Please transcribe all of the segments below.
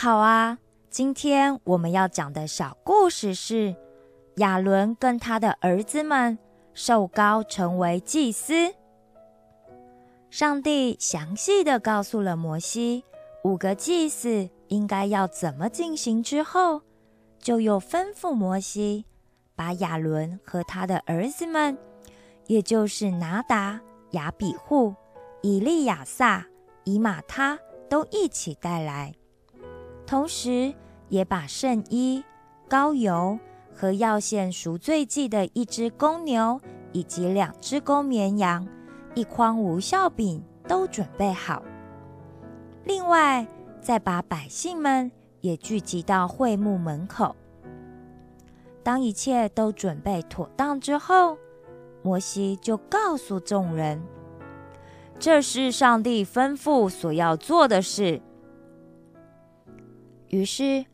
好啊！今天我们要讲的小故事是亚伦跟他的儿子们受膏成为祭司。上帝详细的告诉了摩西五个祭司应该要怎么进行之后，就又吩咐摩西把亚伦和他的儿子们，也就是拿达、亚比户、以利亚撒、以马他，都一起带来。同时，也把圣衣、膏油和要献赎罪祭的一只公牛，以及两只公绵羊、一筐无效饼都准备好。另外，再把百姓们也聚集到会幕门口。当一切都准备妥当之后，摩西就告诉众人：“这是上帝吩咐所要做的事。”于是，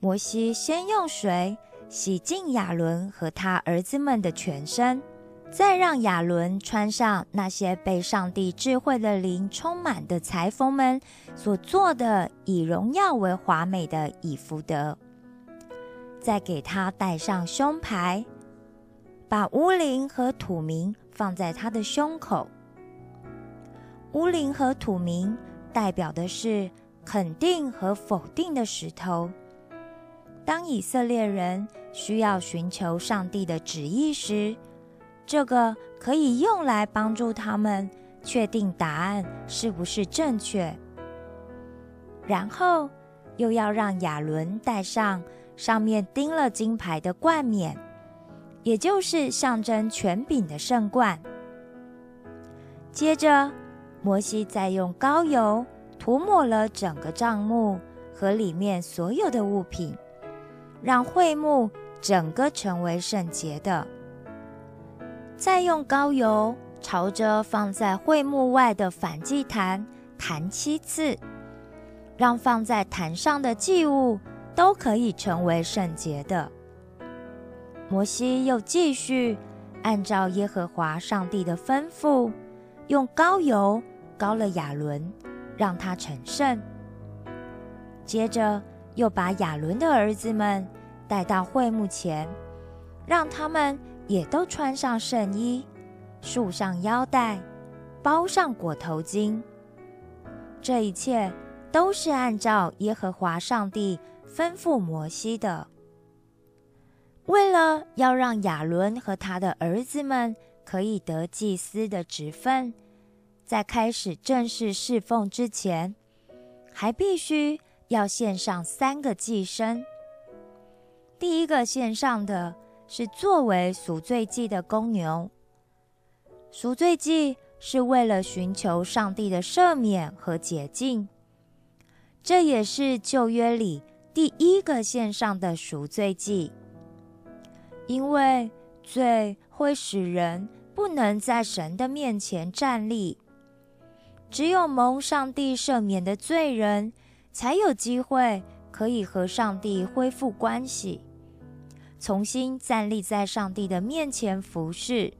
摩西先用水洗净亚伦和他儿子们的全身，再让亚伦穿上那些被上帝智慧的灵充满的裁缝们所做的以荣耀为华美的以福德，再给他戴上胸牌，把乌灵和土名放在他的胸口。乌灵和土名代表的是。肯定和否定的石头。当以色列人需要寻求上帝的旨意时，这个可以用来帮助他们确定答案是不是正确。然后又要让亚伦戴上上面钉了金牌的冠冕，也就是象征权柄的圣冠。接着，摩西再用膏油。涂抹了整个帐幕和里面所有的物品，让会幕整个成为圣洁的。再用膏油朝着放在会幕外的反祭坛弹七次，让放在坛上的祭物都可以成为圣洁的。摩西又继续按照耶和华上帝的吩咐，用膏油膏了亚伦。让他成圣。接着又把亚伦的儿子们带到会幕前，让他们也都穿上圣衣，束上腰带，包上裹头巾。这一切都是按照耶和华上帝吩咐摩西的。为了要让亚伦和他的儿子们可以得祭司的职分。在开始正式侍奉之前，还必须要献上三个祭牲。第一个献上的是作为赎罪祭的公牛。赎罪祭是为了寻求上帝的赦免和洁净，这也是旧约里第一个献上的赎罪祭。因为罪会使人不能在神的面前站立。只有蒙上帝赦免的罪人，才有机会可以和上帝恢复关系，重新站立在上帝的面前服侍。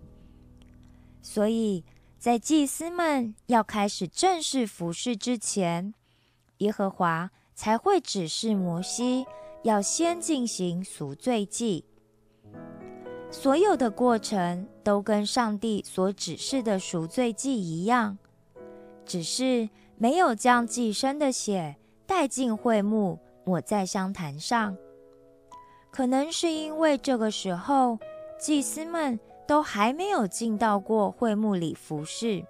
所以在祭司们要开始正式服侍之前，耶和华才会指示摩西要先进行赎罪祭。所有的过程都跟上帝所指示的赎罪祭一样。只是没有将寄生的血带进会幕，抹在香坛上。可能是因为这个时候祭司们都还没有进到过会幕里服侍，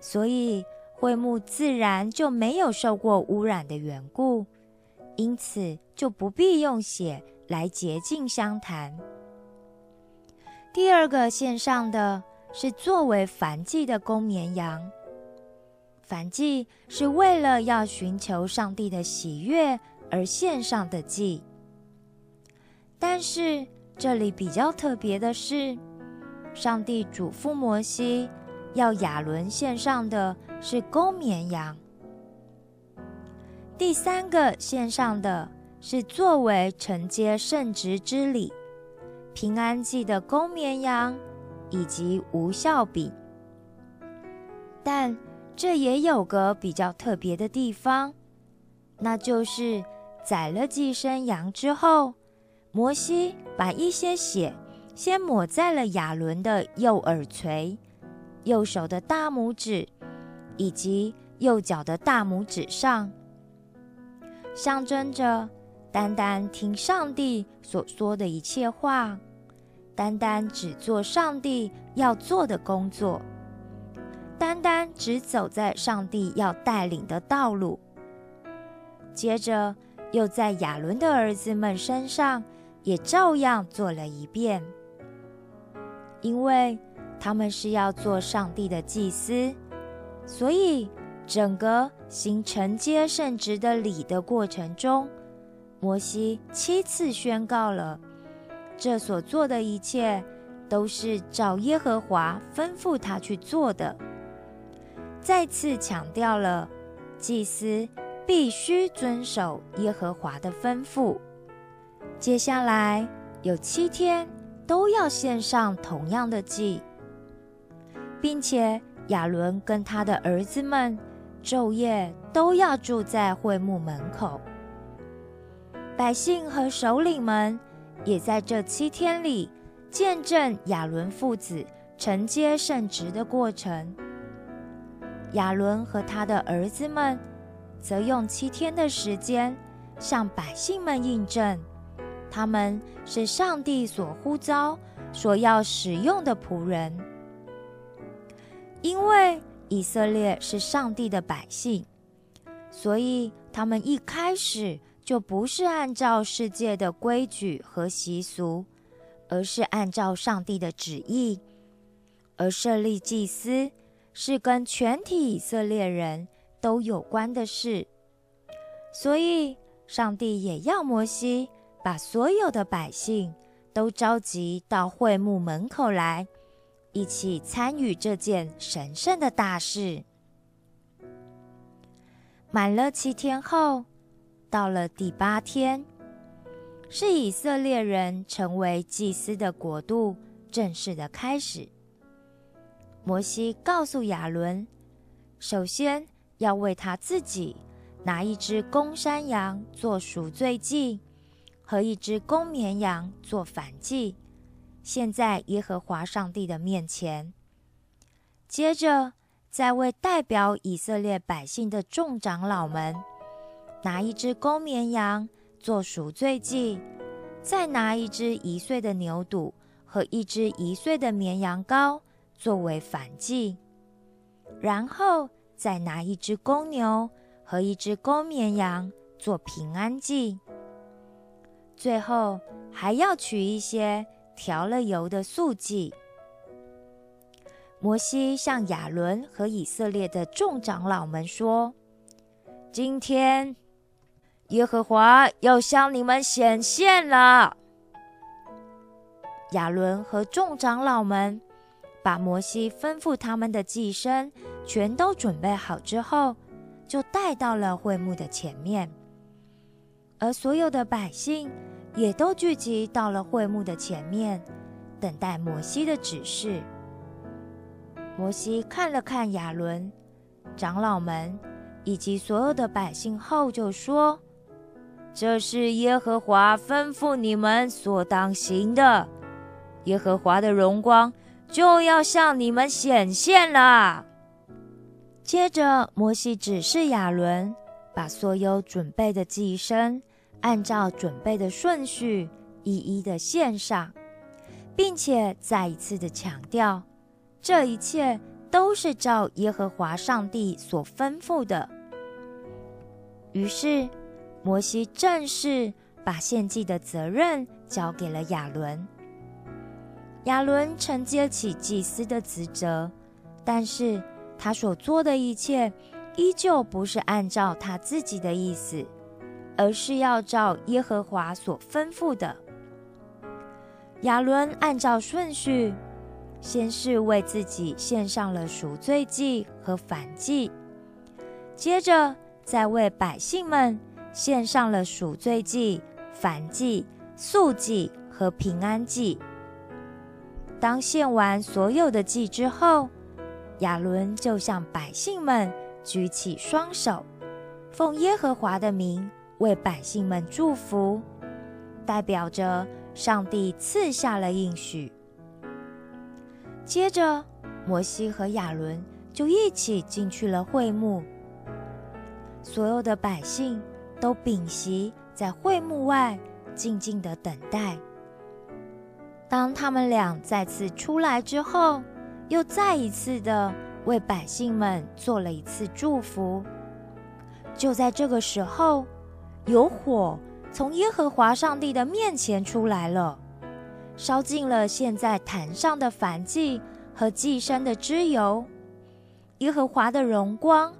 所以会幕自然就没有受过污染的缘故，因此就不必用血来洁净香坛。第二个献上的是作为燔祭的公绵羊。燔祭是为了要寻求上帝的喜悦而献上的祭，但是这里比较特别的是，上帝嘱咐摩西要亚伦献上的是公绵羊。第三个献上的是作为承接圣职之礼、平安祭的公绵羊以及无效饼，但。这也有个比较特别的地方，那就是宰了寄生羊之后，摩西把一些血先抹在了亚伦的右耳垂、右手的大拇指以及右脚的大拇指上，象征着单单听上帝所说的一切话，单单只做上帝要做的工作。单单只走在上帝要带领的道路，接着又在亚伦的儿子们身上也照样做了一遍，因为他们是要做上帝的祭司，所以整个行承接圣职的礼的过程中，摩西七次宣告了这所做的一切都是照耶和华吩咐他去做的。再次强调了，祭司必须遵守耶和华的吩咐。接下来有七天都要献上同样的祭，并且亚伦跟他的儿子们昼夜都要住在会幕门口。百姓和首领们也在这七天里见证亚伦父子承接圣职的过程。亚伦和他的儿子们，则用七天的时间向百姓们印证，他们是上帝所呼召、所要使用的仆人。因为以色列是上帝的百姓，所以他们一开始就不是按照世界的规矩和习俗，而是按照上帝的旨意而设立祭司。是跟全体以色列人都有关的事，所以上帝也要摩西把所有的百姓都召集到会幕门口来，一起参与这件神圣的大事。满了七天后，到了第八天，是以色列人成为祭司的国度正式的开始。摩西告诉亚伦，首先要为他自己拿一只公山羊做赎罪祭，和一只公绵羊做反祭，献在耶和华上帝的面前。接着，再为代表以色列百姓的众长老们拿一只公绵羊做赎罪祭，再拿一只一岁的牛犊和一只一岁的绵羊羔。作为反祭，然后再拿一只公牛和一只公绵羊做平安祭，最后还要取一些调了油的素祭。摩西向亚伦和以色列的众长老们说：“今天耶和华要向你们显现了。”亚伦和众长老们。把摩西吩咐他们的祭牲全都准备好之后，就带到了会幕的前面，而所有的百姓也都聚集到了会幕的前面，等待摩西的指示。摩西看了看亚伦、长老们以及所有的百姓后，就说：“这是耶和华吩咐你们所当行的，耶和华的荣光。”就要向你们显现了。接着，摩西指示亚伦，把所有准备的祭牲按照准备的顺序一一的献上，并且再一次的强调，这一切都是照耶和华上帝所吩咐的。于是，摩西正式把献祭的责任交给了亚伦。亚伦承接起祭司的职责，但是他所做的一切依旧不是按照他自己的意思，而是要照耶和华所吩咐的。亚伦按照顺序，先是为自己献上了赎罪祭和反祭，接着再为百姓们献上了赎罪祭、反祭、素祭和平安祭。当献完所有的祭之后，亚伦就向百姓们举起双手，奉耶和华的名为百姓们祝福，代表着上帝赐下了应许。接着，摩西和亚伦就一起进去了会幕，所有的百姓都屏息在会幕外，静静的等待。当他们俩再次出来之后，又再一次的为百姓们做了一次祝福。就在这个时候，有火从耶和华上帝的面前出来了。烧尽了现在坛上的燔祭和祭牲的脂油，耶和华的荣光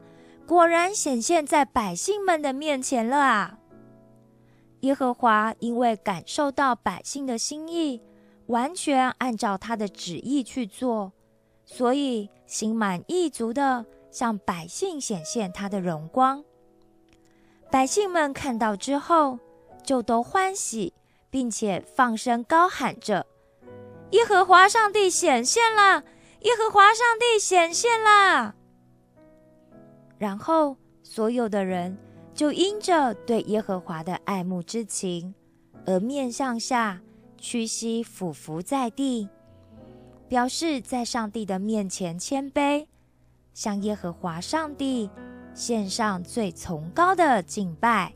果然显现在百姓们的面前了啊！耶和华因为感受到百姓的心意，完全按照他的旨意去做，所以心满意足的向百姓显现他的荣光。百姓们看到之后，就都欢喜。并且放声高喊着：“耶和华上帝显现了！耶和华上帝显现了！”然后，所有的人就因着对耶和华的爱慕之情，而面向下屈膝俯伏在地，表示在上帝的面前谦卑，向耶和华上帝献上最崇高的敬拜。